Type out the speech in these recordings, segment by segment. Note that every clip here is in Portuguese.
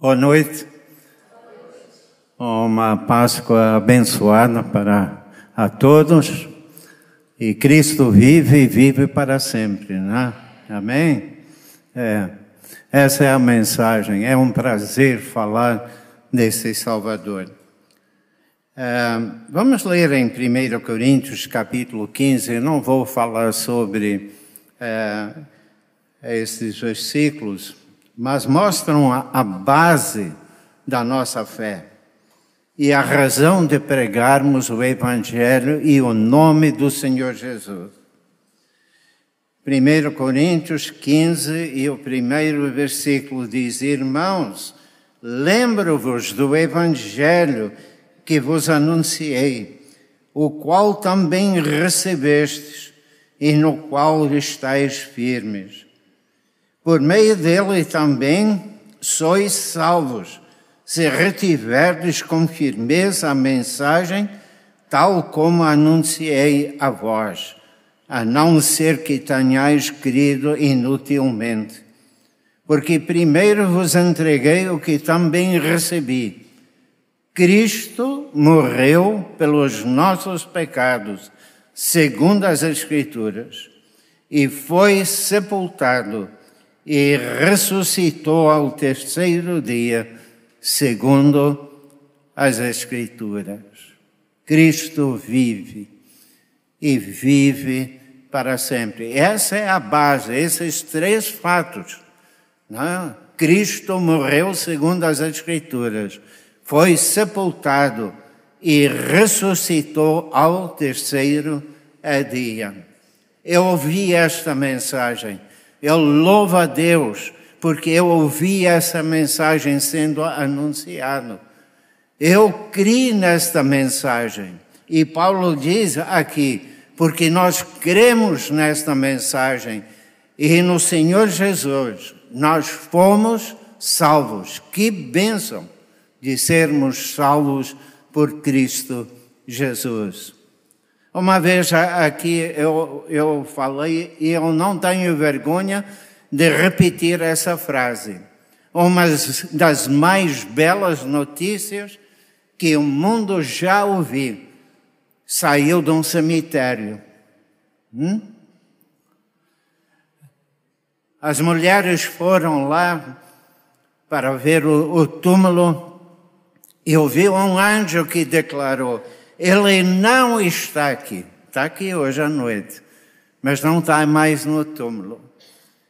Boa noite. Uma Páscoa abençoada para a todos. E Cristo vive e vive para sempre, né? Amém? É, essa é a mensagem. É um prazer falar desse Salvador. É, vamos ler em 1 Coríntios capítulo 15. Eu não vou falar sobre é, esses versículos, mas mostram a, base da nossa fé e a razão de pregarmos o Evangelho e o nome do Senhor Jesus. 1 Coríntios 15 e o primeiro versículo diz: Irmãos, lembro-vos do Evangelho que vos anunciei, o qual também recebestes e no qual estáis firmes. Por meio dele também sois salvos, se retiverdes com firmeza a mensagem, tal como anunciei a vós, a não ser que tenhais crido inutilmente. Porque primeiro vos entreguei o que também recebi. Cristo morreu pelos nossos pecados, segundo as Escrituras, e foi sepultado e ressuscitou ao terceiro dia, segundo as Escrituras. Cristo vive e vive para sempre. Essa é a base, esses três fatos. Não? Cristo morreu segundo as Escrituras, foi sepultado e ressuscitou ao terceiro dia. Eu ouvi esta mensagem eu louvo a Deus porque eu ouvi essa mensagem sendo anunciada. Eu criei nesta mensagem. E Paulo diz aqui, porque nós cremos nesta mensagem e no Senhor Jesus, nós fomos salvos. Que bênção de sermos salvos por Cristo Jesus. Uma vez aqui eu, eu falei e eu não tenho vergonha de repetir essa frase. Uma das mais belas notícias que o mundo já ouviu saiu de um cemitério. Hum? As mulheres foram lá para ver o, o túmulo e ouviu um anjo que declarou: ele não está aqui. Está aqui hoje à noite, mas não está mais no túmulo.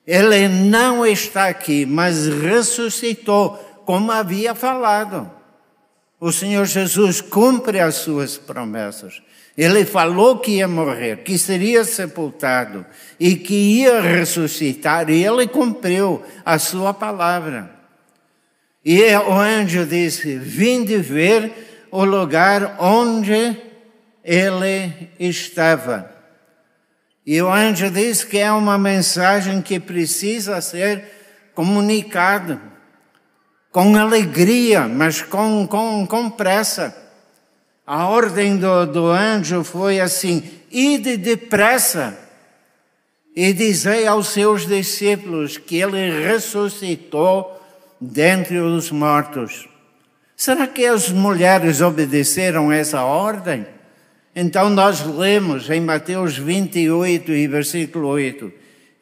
Ele não está aqui, mas ressuscitou, como havia falado. O Senhor Jesus cumpre as suas promessas. Ele falou que ia morrer, que seria sepultado e que ia ressuscitar, e ele cumpriu a sua palavra. E o anjo disse: Vinde ver o lugar onde ele estava. E o anjo diz que é uma mensagem que precisa ser comunicada com alegria, mas com, com, com pressa. A ordem do, do anjo foi assim: ide depressa e dizei aos seus discípulos que ele ressuscitou dentre os mortos. Será que as mulheres obedeceram essa ordem? Então nós lemos em Mateus 28 e versículo 8.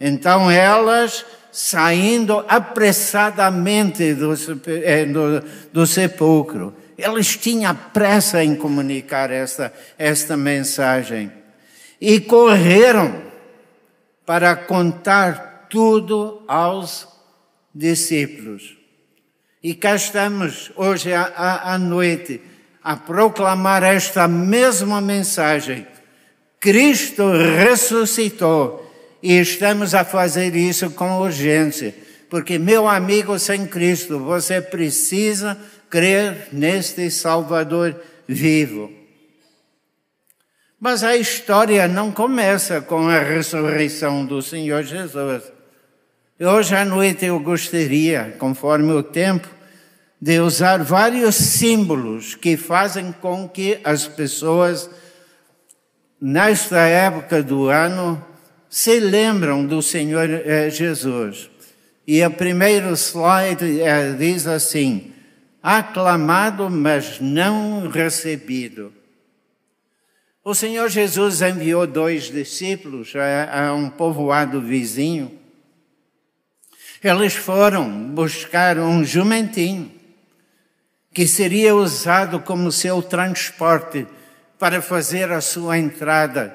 Então elas, saindo apressadamente do, eh, do, do sepulcro, eles tinham pressa em comunicar esta, esta mensagem. E correram para contar tudo aos discípulos. E cá estamos hoje à, à noite a proclamar esta mesma mensagem. Cristo ressuscitou e estamos a fazer isso com urgência, porque, meu amigo sem Cristo, você precisa crer neste Salvador vivo. Mas a história não começa com a ressurreição do Senhor Jesus. Hoje à noite eu gostaria, conforme o tempo, de usar vários símbolos que fazem com que as pessoas, nesta época do ano, se lembram do Senhor eh, Jesus. E o primeiro slide é, diz assim: aclamado, mas não recebido. O Senhor Jesus enviou dois discípulos a, a um povoado vizinho. Eles foram buscar um jumentinho que seria usado como seu transporte para fazer a sua entrada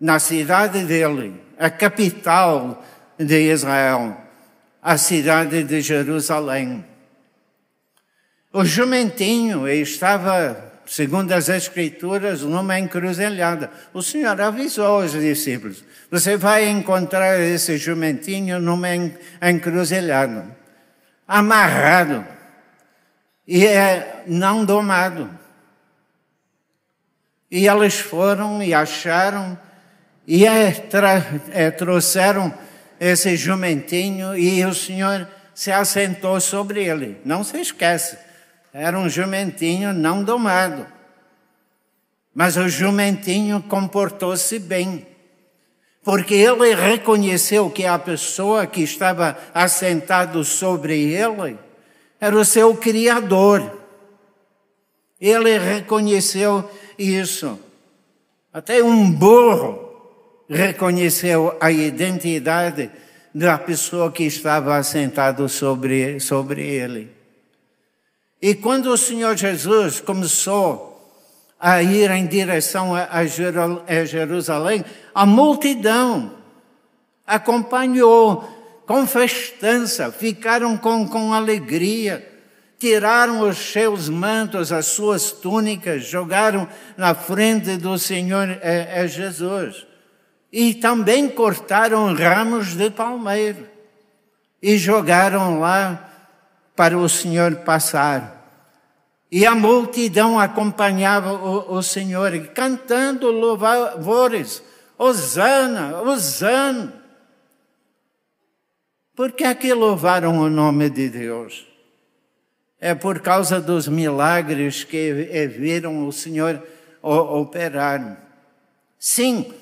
na cidade dele, a capital de Israel, a cidade de Jerusalém. O jumentinho estava, segundo as Escrituras, numa encruzilhada. O Senhor avisou os discípulos: você vai encontrar esse jumentinho numa encruzilhada, amarrado e é não domado. E eles foram e acharam e é, tra, é, trouxeram esse jumentinho e o Senhor se assentou sobre ele. Não se esquece, era um jumentinho não domado. Mas o jumentinho comportou-se bem, porque ele reconheceu que a pessoa que estava assentado sobre ele era o seu Criador. Ele reconheceu isso. Até um burro reconheceu a identidade da pessoa que estava assentado sobre, sobre ele. E quando o Senhor Jesus começou a ir em direção a Jerusalém, a multidão acompanhou com festança, ficaram com, com alegria, tiraram os seus mantos, as suas túnicas, jogaram na frente do Senhor é, é Jesus. E também cortaram ramos de palmeiro e jogaram lá para o Senhor passar. E a multidão acompanhava o, o Senhor, cantando louvores, Osana, Osana. Por que é que louvaram o nome de Deus? É por causa dos milagres que viram o Senhor operar. Sim,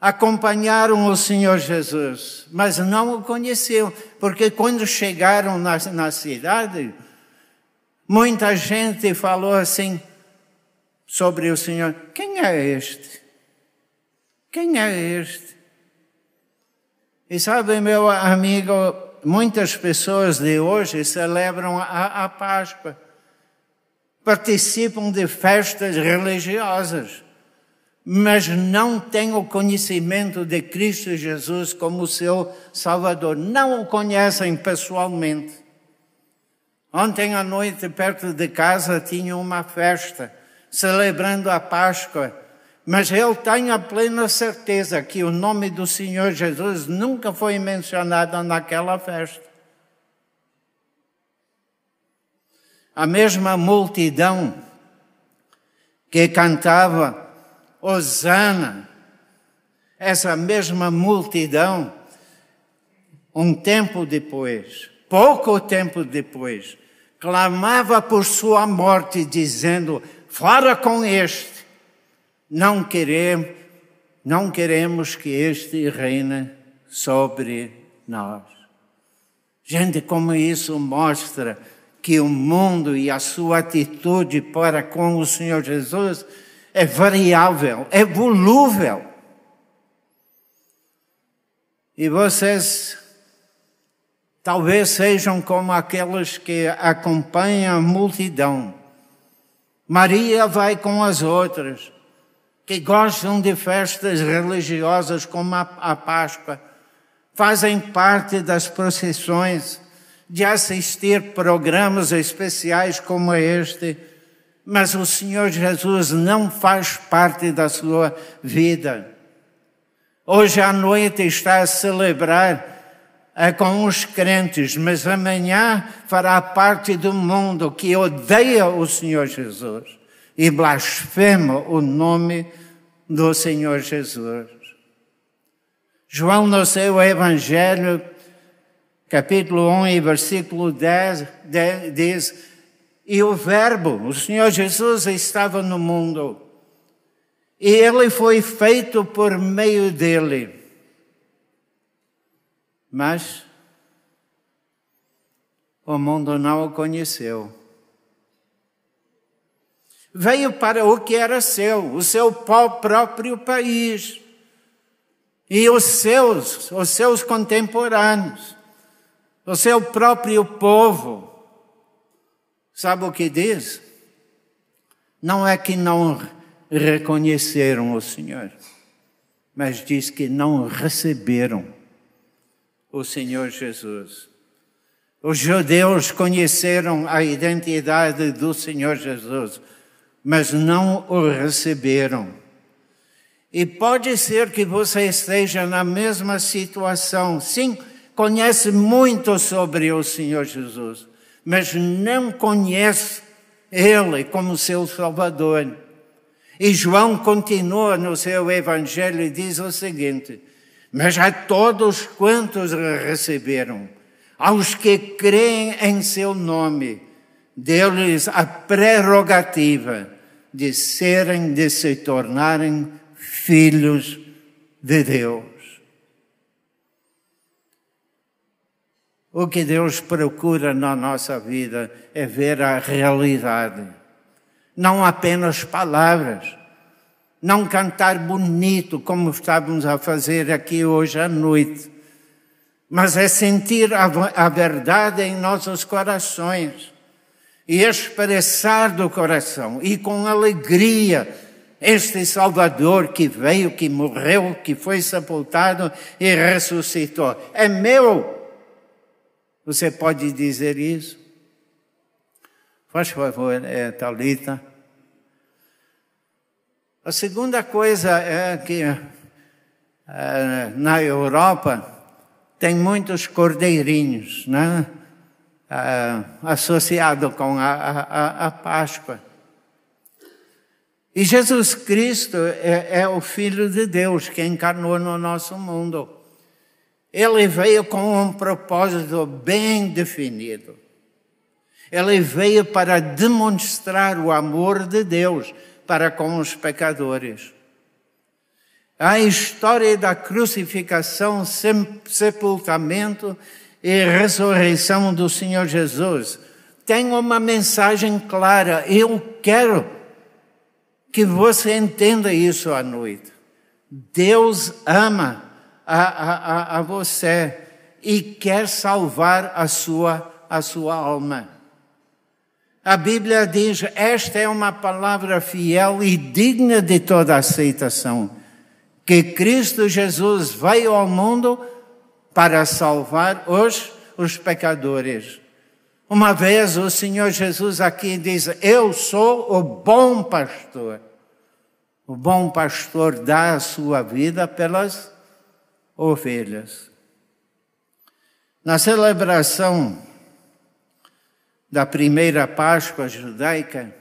acompanharam o Senhor Jesus, mas não o conheciam, porque quando chegaram na, na cidade, muita gente falou assim sobre o Senhor: quem é este? Quem é este? E sabe, meu amigo, muitas pessoas de hoje celebram a, a Páscoa, participam de festas religiosas, mas não têm o conhecimento de Cristo Jesus como seu Salvador, não o conhecem pessoalmente. Ontem à noite, perto de casa, tinha uma festa celebrando a Páscoa mas eu tenho a plena certeza que o nome do Senhor Jesus nunca foi mencionado naquela festa. A mesma multidão que cantava Osana, essa mesma multidão, um tempo depois, pouco tempo depois, clamava por sua morte, dizendo: Fora com este não queremos, não queremos que este reine sobre nós. Gente, como isso mostra que o mundo e a sua atitude para com o Senhor Jesus é variável, é volúvel. E vocês talvez sejam como aqueles que acompanham a multidão. Maria vai com as outras que gostam de festas religiosas como a, a Páscoa, fazem parte das procissões, de assistir programas especiais como este, mas o Senhor Jesus não faz parte da sua vida. Hoje à noite está a celebrar é com os crentes, mas amanhã fará parte do mundo que odeia o Senhor Jesus e blasfema o nome do Senhor Jesus. João, no seu Evangelho, capítulo 1 e versículo 10, 10 diz: E o Verbo, o Senhor Jesus, estava no mundo, e ele foi feito por meio dele. Mas o mundo não o conheceu. Veio para o que era seu, o seu próprio país. E os seus, os seus contemporâneos, o seu próprio povo. Sabe o que diz? Não é que não reconheceram o Senhor, mas diz que não receberam o Senhor Jesus. Os judeus conheceram a identidade do Senhor Jesus, mas não o receberam. E pode ser que você esteja na mesma situação. Sim, conhece muito sobre o Senhor Jesus, mas não conhece Ele como seu Salvador. E João continua no seu Evangelho e diz o seguinte: Mas a todos quantos receberam, aos que creem em seu nome, deu-lhes a prerrogativa de serem, de se tornarem filhos de Deus. O que Deus procura na nossa vida é ver a realidade, não apenas palavras, não cantar bonito como estávamos a fazer aqui hoje à noite, mas é sentir a, a verdade em nossos corações e expressar do coração e com alegria este Salvador que veio, que morreu, que foi sepultado e ressuscitou. É meu. Você pode dizer isso? Faz favor, é, Talita. A segunda coisa é que é, na Europa tem muitos cordeirinhos, né? É, associado com a, a, a Páscoa. E Jesus Cristo é, é, o Filho de Deus que encarnou no nosso mundo. Ele veio com um propósito bem definido. Ele veio para demonstrar o amor de Deus para com os pecadores. A história da crucificação, sepultamento e ressurreição do Senhor Jesus tem uma mensagem clara. Eu quero que você entenda isso à noite. Deus ama a, a, a você e quer salvar a sua, a sua alma. A Bíblia diz: esta é uma palavra fiel e digna de toda aceitação, que Cristo Jesus veio ao mundo para salvar os, os pecadores. Uma vez o Senhor Jesus aqui diz: Eu sou o bom pastor. O bom pastor dá a sua vida pelas ovelhas. Na celebração da primeira Páscoa judaica,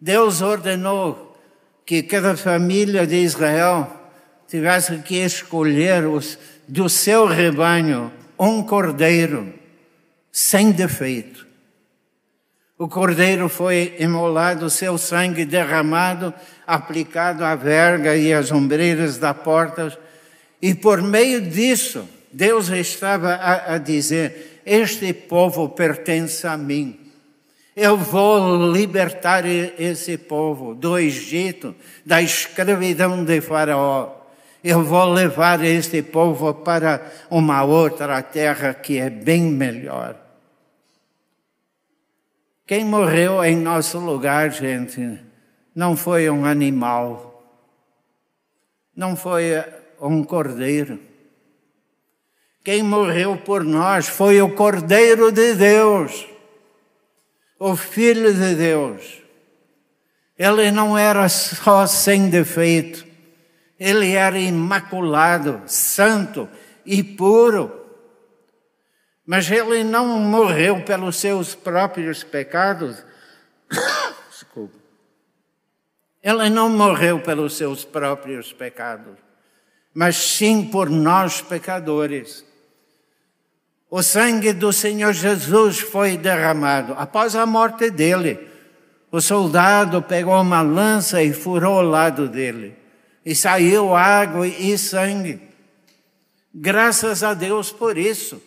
Deus ordenou que cada família de Israel tivesse que escolher os, do seu rebanho um cordeiro sem defeito. O cordeiro foi imolado, seu sangue derramado, aplicado à verga e às ombreiras da porta, e por meio disso, Deus estava a, a dizer: Este povo pertence a mim. Eu vou libertar esse povo do Egito, da escravidão de Faraó. Eu vou levar este povo para uma outra terra que é bem melhor. Quem morreu em nosso lugar, gente, não foi um animal, não foi um cordeiro. Quem morreu por nós foi o Cordeiro de Deus, o Filho de Deus. Ele não era só sem defeito, ele era imaculado, santo e puro. Mas ele não morreu pelos seus próprios pecados. Desculpa. Ele não morreu pelos seus próprios pecados, mas sim por nós pecadores. O sangue do Senhor Jesus foi derramado após a morte dele. O soldado pegou uma lança e furou o lado dele, e saiu água e sangue. Graças a Deus por isso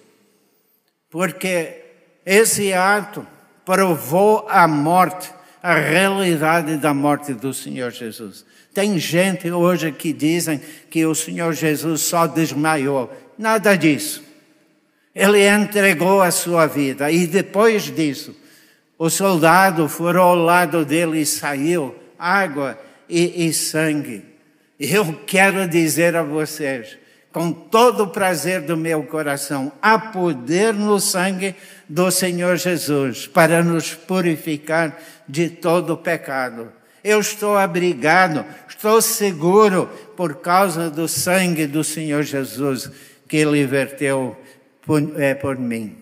porque Esse ato provou a morte, a realidade da morte do Senhor Jesus. Tem gente hoje que dizem que o Senhor Jesus só desmaiou. Nada disso. Ele entregou a sua vida e depois disso, o soldado furou ao lado dele e saiu água e, e sangue. Eu quero dizer a vocês, com todo o prazer do meu coração, há poder no sangue do Senhor Jesus para nos purificar de todo o pecado. Eu estou abrigado, estou seguro por causa do sangue do Senhor Jesus que ele verteu por, é, por mim.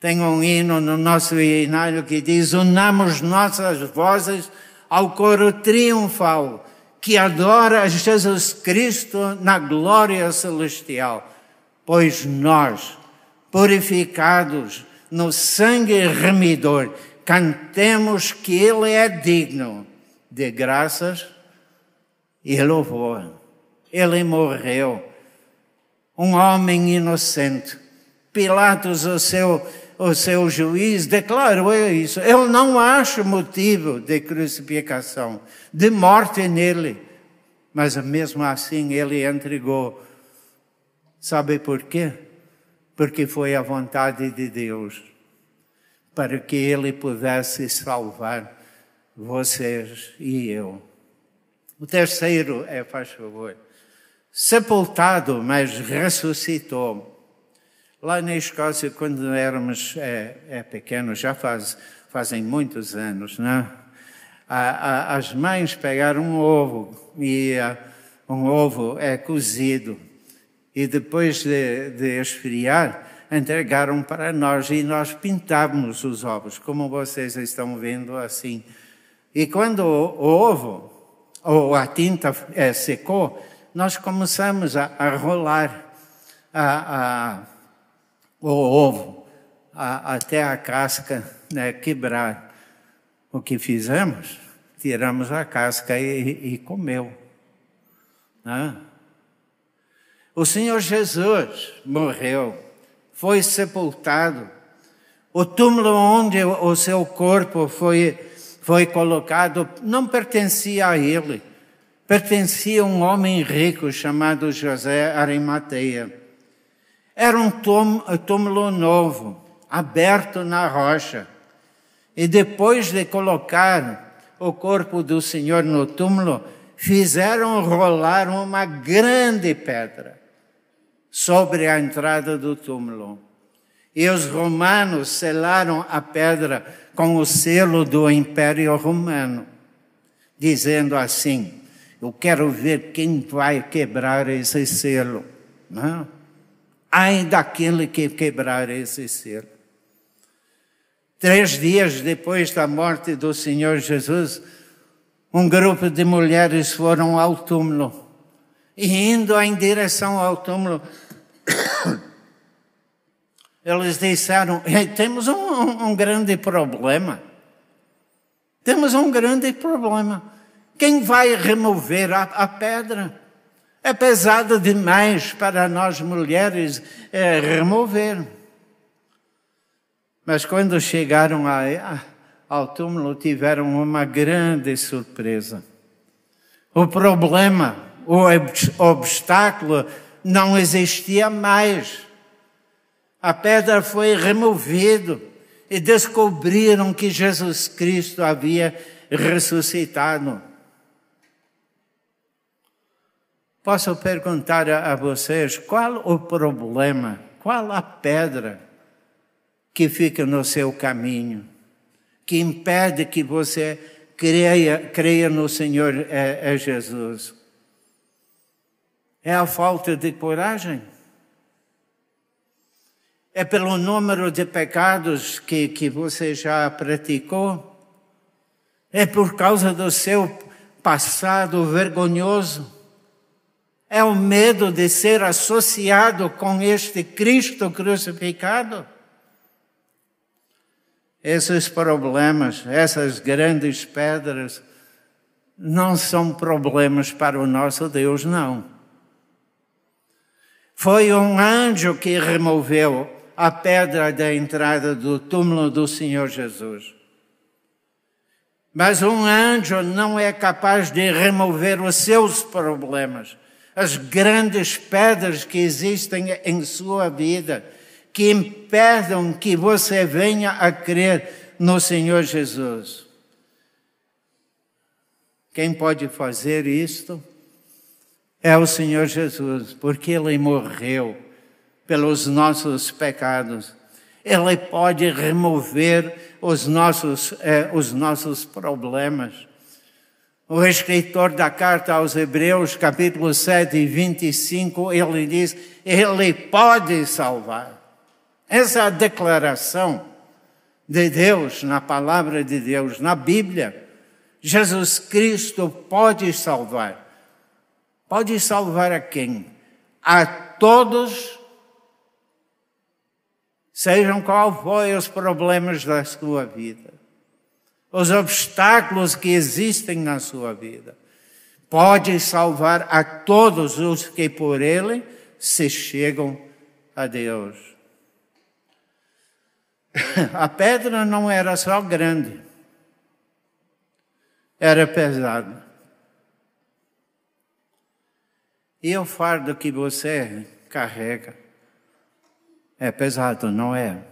Tem um hino no nosso hinário que diz: Unamos nossas vozes ao coro triunfal que adora Jesus Cristo na glória celestial, pois nós, purificados no sangue remidor, cantemos que Ele é digno de graças e louvor. Ele morreu, um homem inocente. Pilatos, o seu o seu juiz declarou isso. Eu não acho motivo de crucificação, de morte nele. Mas mesmo assim ele entregou. Sabe por quê? Porque foi a vontade de Deus para que ele pudesse salvar vocês e eu. O terceiro é, faz favor, sepultado, mas ressuscitou. Lá na Escócia, quando éramos é, é pequenos, já faz, fazem muitos anos, né? A, a, as mães pegaram um ovo e a, um ovo é cozido e depois de, de esfriar entregaram para nós e nós pintávamos os ovos, como vocês estão vendo assim. E quando o, o ovo ou a tinta é, secou, nós começamos a, a rolar a, a o ovo a, até a casca né, quebrar. O que fizemos? Tiramos a casca e, e comeu. Né? O Senhor Jesus morreu, foi sepultado. O túmulo onde o seu corpo foi, foi colocado não pertencia a ele, pertencia a um homem rico chamado José Arimateia. Era um túmulo novo, aberto na rocha. E depois de colocar o corpo do Senhor no túmulo, fizeram rolar uma grande pedra sobre a entrada do túmulo. E os romanos selaram a pedra com o selo do Império Romano, dizendo assim: Eu quero ver quem vai quebrar esse selo. Não? Ai daquele que quebrar esse selo. Três dias depois da morte do Senhor Jesus, um grupo de mulheres foram ao túmulo. E indo em direção ao túmulo, eles disseram: temos um, um, um grande problema. Temos um grande problema. Quem vai remover a, a pedra? É pesado demais para nós mulheres é, remover. Mas quando chegaram a, ao túmulo, tiveram uma grande surpresa. O problema, o obstáculo não existia mais. A pedra foi removida e descobriram que Jesus Cristo havia ressuscitado. Posso perguntar a, vocês qual o problema, qual a pedra que fica no seu caminho, que impede que você creia, creia no Senhor é, é Jesus? É a falta de coragem? É pelo número de pecados que, que você já praticou? É por causa do seu passado vergonhoso? É o medo de ser associado com este Cristo crucificado? Esses problemas, essas grandes pedras, não são problemas para o nosso Deus, não. Foi um anjo que removeu a pedra da entrada do túmulo do Senhor Jesus. Mas um anjo não é capaz de remover os seus problemas, as grandes pedras que existem em sua vida, que impedem que você venha a crer no Senhor Jesus. Quem pode fazer isto é o Senhor Jesus, porque Ele morreu pelos nossos pecados. Ele pode remover os nossos, eh, os nossos problemas. O escritor da carta aos Hebreus, capítulo 7, 25, ele diz: Ele pode salvar. Essa é a declaração de Deus, na palavra de Deus, na Bíblia. Jesus Cristo pode salvar. Pode salvar a quem? A todos, sejam qual forem os problemas da sua vida, os obstáculos que existem na sua vida. Pode salvar a todos os que por ele se chegam a Deus. A pedra não era só grande, era pesada. E o fardo que você carrega é pesado, não é?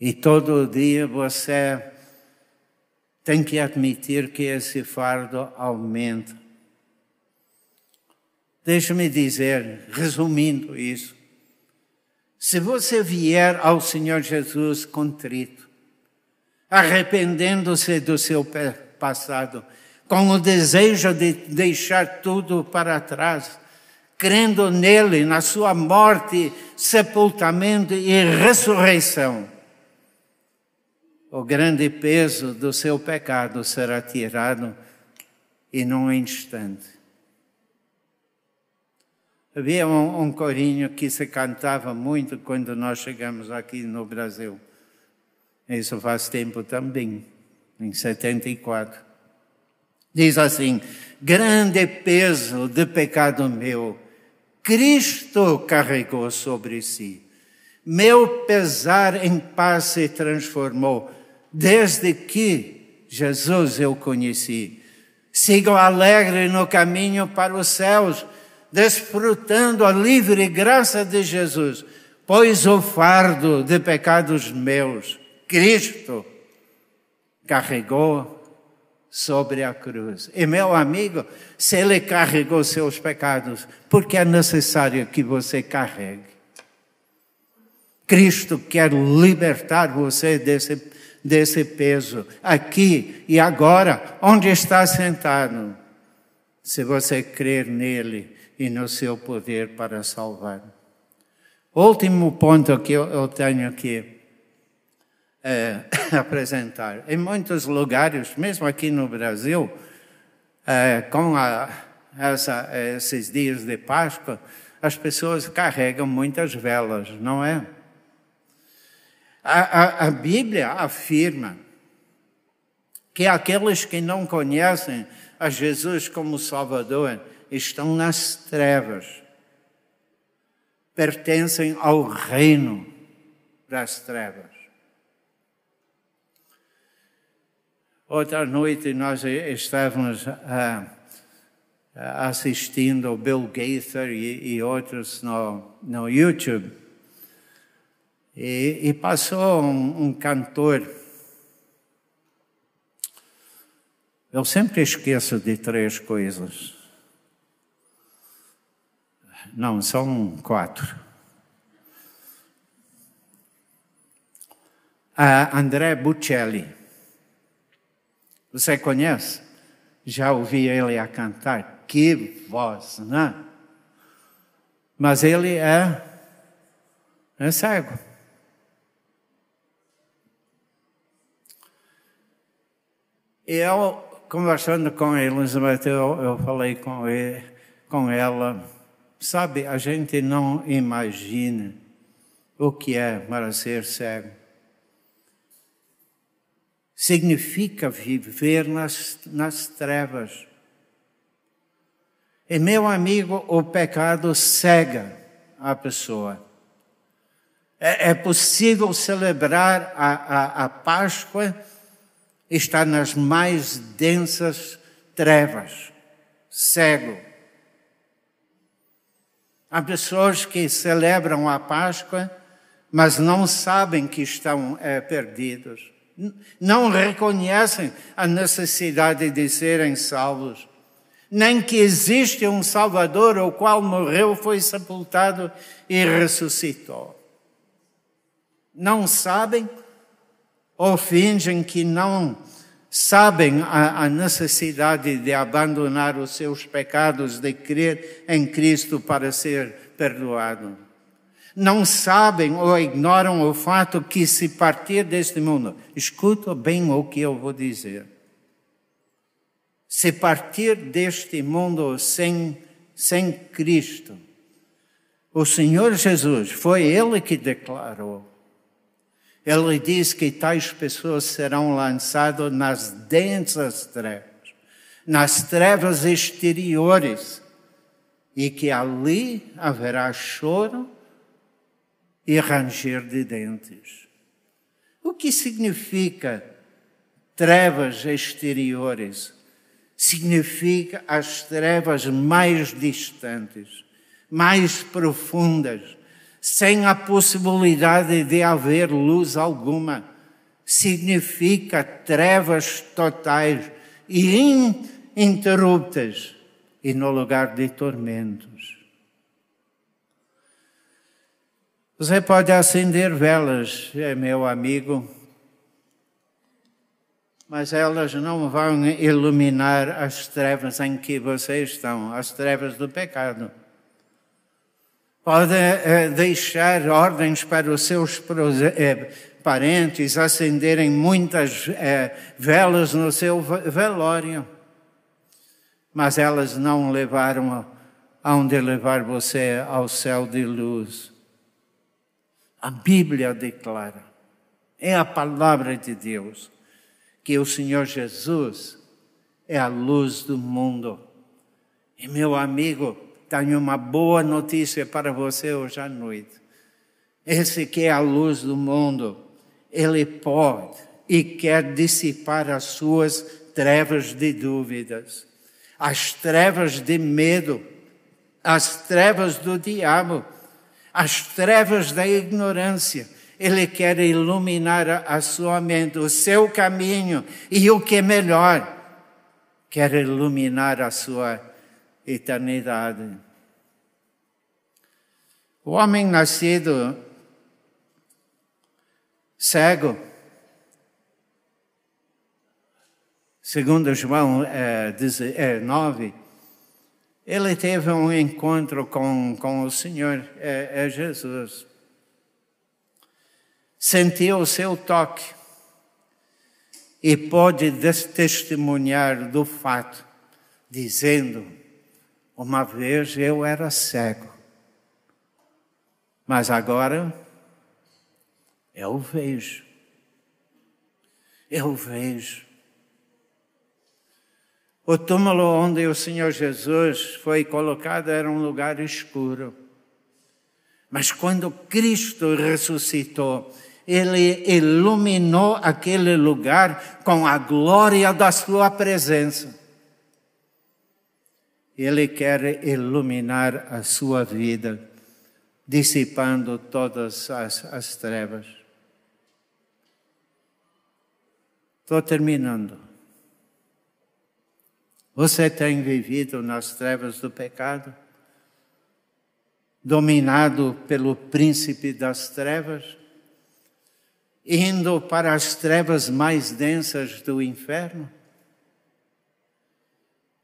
E todo dia você tem que admitir que esse fardo aumenta. Deixa-me dizer, resumindo isso, se você vier ao Senhor Jesus contrito, arrependendo-se do seu passado, com o desejo de deixar tudo para trás, crendo nele, na sua morte, sepultamento e ressurreição, o grande peso do seu pecado será tirado em um instante. Havia um, um corinho que se cantava muito quando nós chegamos aqui no Brasil. Isso faz tempo também, em 74. Diz assim: grande peso de pecado meu, Cristo carregou sobre si. Meu pesar em paz se transformou desde que Jesus eu conheci. Sigo alegre no caminho para os céus, desfrutando a livre graça de Jesus, pois o fardo de pecados meus Cristo carregou sobre a cruz. E meu amigo, se ele carregou seus pecados, porque é necessário que você carregue. Cristo quer libertar você desse, desse peso, aqui e agora, onde está sentado. Se você crer nele e no seu poder para salvar. Último ponto que eu tenho aqui é, apresentar. Em muitos lugares, mesmo aqui no Brasil, é, com a, essa, esses dias de Páscoa, as pessoas carregam muitas velas, não é? A, a, a Bíblia afirma que aqueles que não conhecem a Jesus como Salvador estão nas trevas, pertencem ao reino das trevas. Outra noite nós estávamos ah, assistindo o Bill Gaither e, e outros no, no YouTube. E, e passou um, um cantor. Eu sempre esqueço de três coisas. Não, são quatro. A André Buccelli. Você conhece? Já ouvi ele a cantar. Que voz, né? Mas ele é, é cego. E eu, conversando com Elizabeth, eu, eu falei com, ele, com ela, sabe, a gente não imagina o que é para ser cego significa viver nas, nas trevas. E meu amigo, o pecado cega a pessoa. É, é possível celebrar a, a, a Páscoa e estar nas mais densas trevas, cego. Há pessoas que celebram a Páscoa, mas não sabem que estão é, perdidos. Não reconhecem a necessidade de serem salvos nem que existe um Salvador, o qual morreu, foi sepultado e ressuscitou. Não sabem ou fingem que não sabem a, a, necessidade de abandonar os seus pecados, de crer em Cristo para ser perdoado. Não sabem ou ignoram o fato que, se partir deste mundo, escuta bem o que eu vou dizer se partir deste mundo sem, sem Cristo. O Senhor Jesus, foi Ele que declarou. Ele diz que tais pessoas serão lançadas nas densas trevas, nas trevas exteriores, e que ali haverá choro e ranger de dentes. O que significa trevas exteriores? significa as trevas mais distantes, mais profundas, sem a possibilidade de haver luz alguma. Significa trevas totais e ininterruptas e no lugar de tormentos. Você pode acender velas, é meu amigo, mas elas não vão iluminar as trevas em que vocês estão, as trevas do pecado. Pode é, deixar ordens para os seus é, parentes acenderem muitas é, velas no seu velório, mas elas não levaram aonde levar você ao céu de luz. A Bíblia declara, é a palavra de Deus que o Senhor Jesus é a luz do mundo. E meu amigo, tenho uma boa notícia para você hoje à noite. Esse que é a luz do mundo, ele pode e quer dissipar as suas trevas de dúvidas, as trevas de medo, as trevas do diabo, as trevas da ignorância ele quer iluminar a sua mente, o seu caminho e o que é melhor, quer iluminar a sua eternidade. O homem nascido cego, segundo João é, é, 9, ele teve um encontro com, com o Senhor, é, é Jesus sentiu o seu toque e pode testemunhar do fato, dizendo: Uma vez eu era cego, mas agora eu vejo. Eu vejo. O túmulo onde o Senhor Jesus foi colocado era um lugar escuro. Mas quando Cristo ressuscitou, ele iluminou aquele lugar com a glória da sua presença. Ele quer iluminar a sua vida, dissipando todas as, as trevas. Estou terminando. Você tem vivido nas trevas do pecado? Dominado pelo príncipe das trevas? indo para as trevas mais densas do inferno?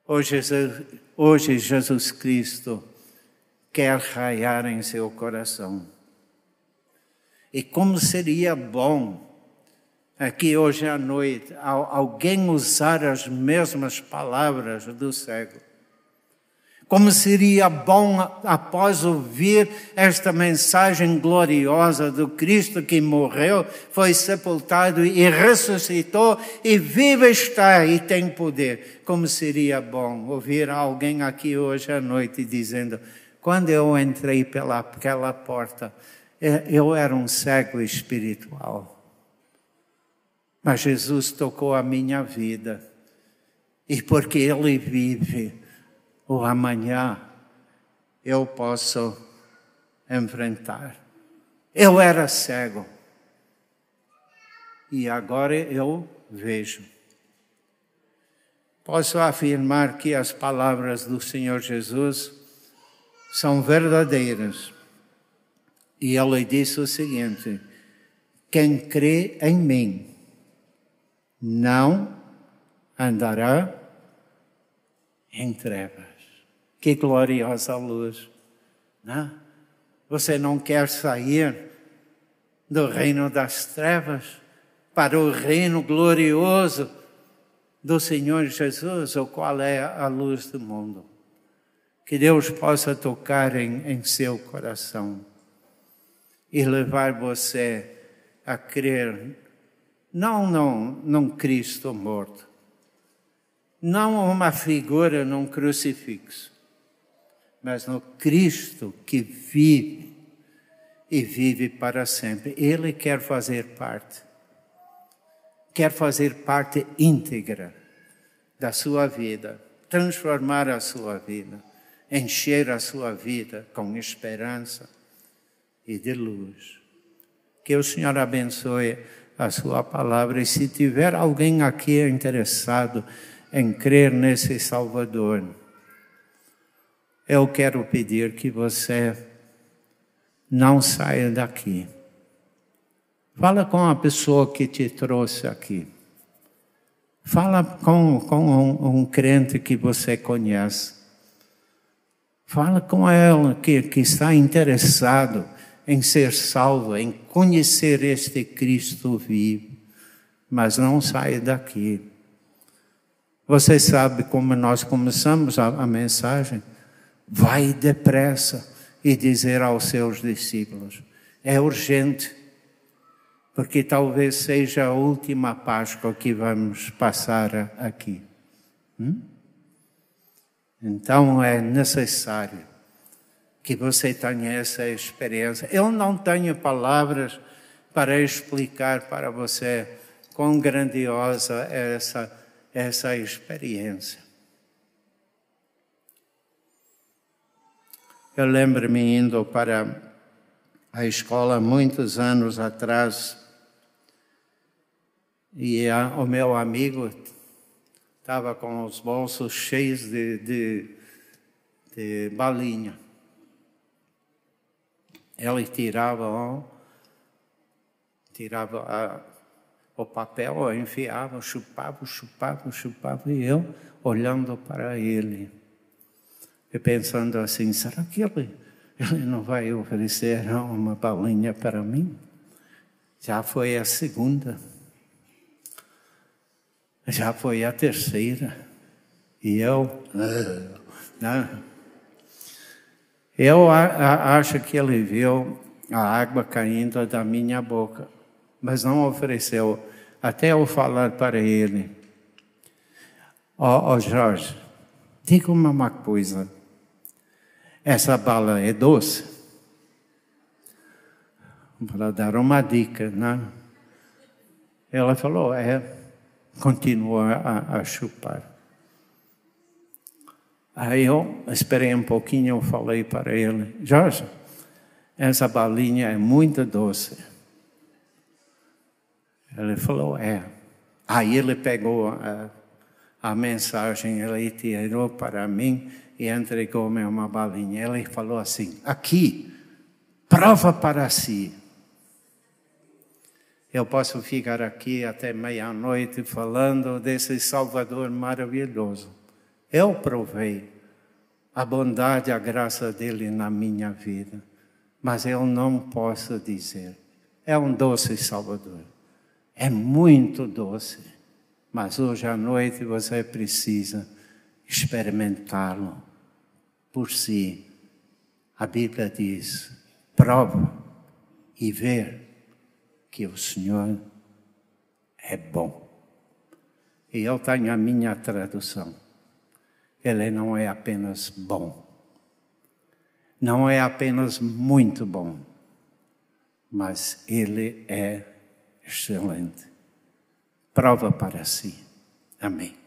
Hoje, hoje Jesus Cristo quer raiar em seu coração. E como seria bom aqui hoje à noite alguém usar as mesmas palavras do cego como seria bom, após ouvir esta mensagem gloriosa do Cristo que morreu, foi sepultado e ressuscitou e vive está e tem poder. Como seria bom ouvir alguém aqui hoje à noite dizendo: quando eu entrei pela aquela porta, eu era um cego espiritual. Mas Jesus tocou a minha vida. E porque Ele vive, o amanhã eu posso enfrentar. Eu era cego. E agora eu vejo. Posso afirmar que as palavras do Senhor Jesus são verdadeiras. E ele disse o seguinte: quem crê em mim não andará em trevas. Que gloriosa luz! Não? Você não quer sair do reino das trevas para o reino glorioso do Senhor Jesus, o qual é a luz do mundo. Que Deus possa tocar em, em seu coração e levar você a crer não num, num Cristo morto, não uma figura num crucifixo, mas no Cristo que vive e vive para sempre. Ele quer fazer parte, quer fazer parte íntegra da sua vida, transformar a sua vida, encher a sua vida com esperança e de luz. Que o Senhor abençoe a sua palavra e se tiver alguém aqui interessado em crer nesse Salvador, eu quero pedir que você não saia daqui. Fala com a pessoa que te trouxe aqui. Fala com, com um, um crente que você conhece. Fala com ela que, que está interessado em ser salvo, em conhecer este Cristo vivo. Mas não saia daqui. Você sabe como nós começamos a, a mensagem? Vai depressa e dizer aos seus discípulos: é urgente, porque talvez seja a última Páscoa que vamos passar aqui. Hum? Então é necessário que você tenha essa experiência. Eu não tenho palavras para explicar para você quão grandiosa é essa, essa experiência. Eu lembro-me indo para a escola muitos anos atrás e a, o meu amigo estava com os bolsos cheios de, de, de balinha. Ele tirava, ó, tirava a, o papel, enfiava, chupava, chupava, chupava, e eu olhando para ele e pensando assim: será que ele, ele não vai oferecer uma balinha para mim? Já foi a segunda, já foi a terceira, e eu, não. Eu acho que ele viu a água caindo da minha boca, mas não ofereceu. Até eu falar para ele: Ó oh, oh Jorge, diga-me uma coisa. Essa bala é doce? Para dar uma dica, né? Ela falou, é. Continuou a, a chupar. Aí eu esperei um pouquinho, eu falei para ele, Jorge, essa balinha é muito doce. Ele falou, é. Aí ele pegou a, a mensagem, ele tirou para mim e entregou-me uma balinha. Ele falou assim: aqui, prova para si. Eu posso ficar aqui até meia-noite falando desse Salvador maravilhoso. Eu provei a bondade, a graça dele na minha vida, mas eu não posso dizer. É um doce Salvador. É muito doce, mas hoje à noite você precisa experimentá-lo por si. A Bíblia diz: prova e ver que o Senhor é bom. E eu tenho a minha tradução. Ele não é apenas bom, não é apenas muito bom, mas ele é excelente. Prova para si. Amém.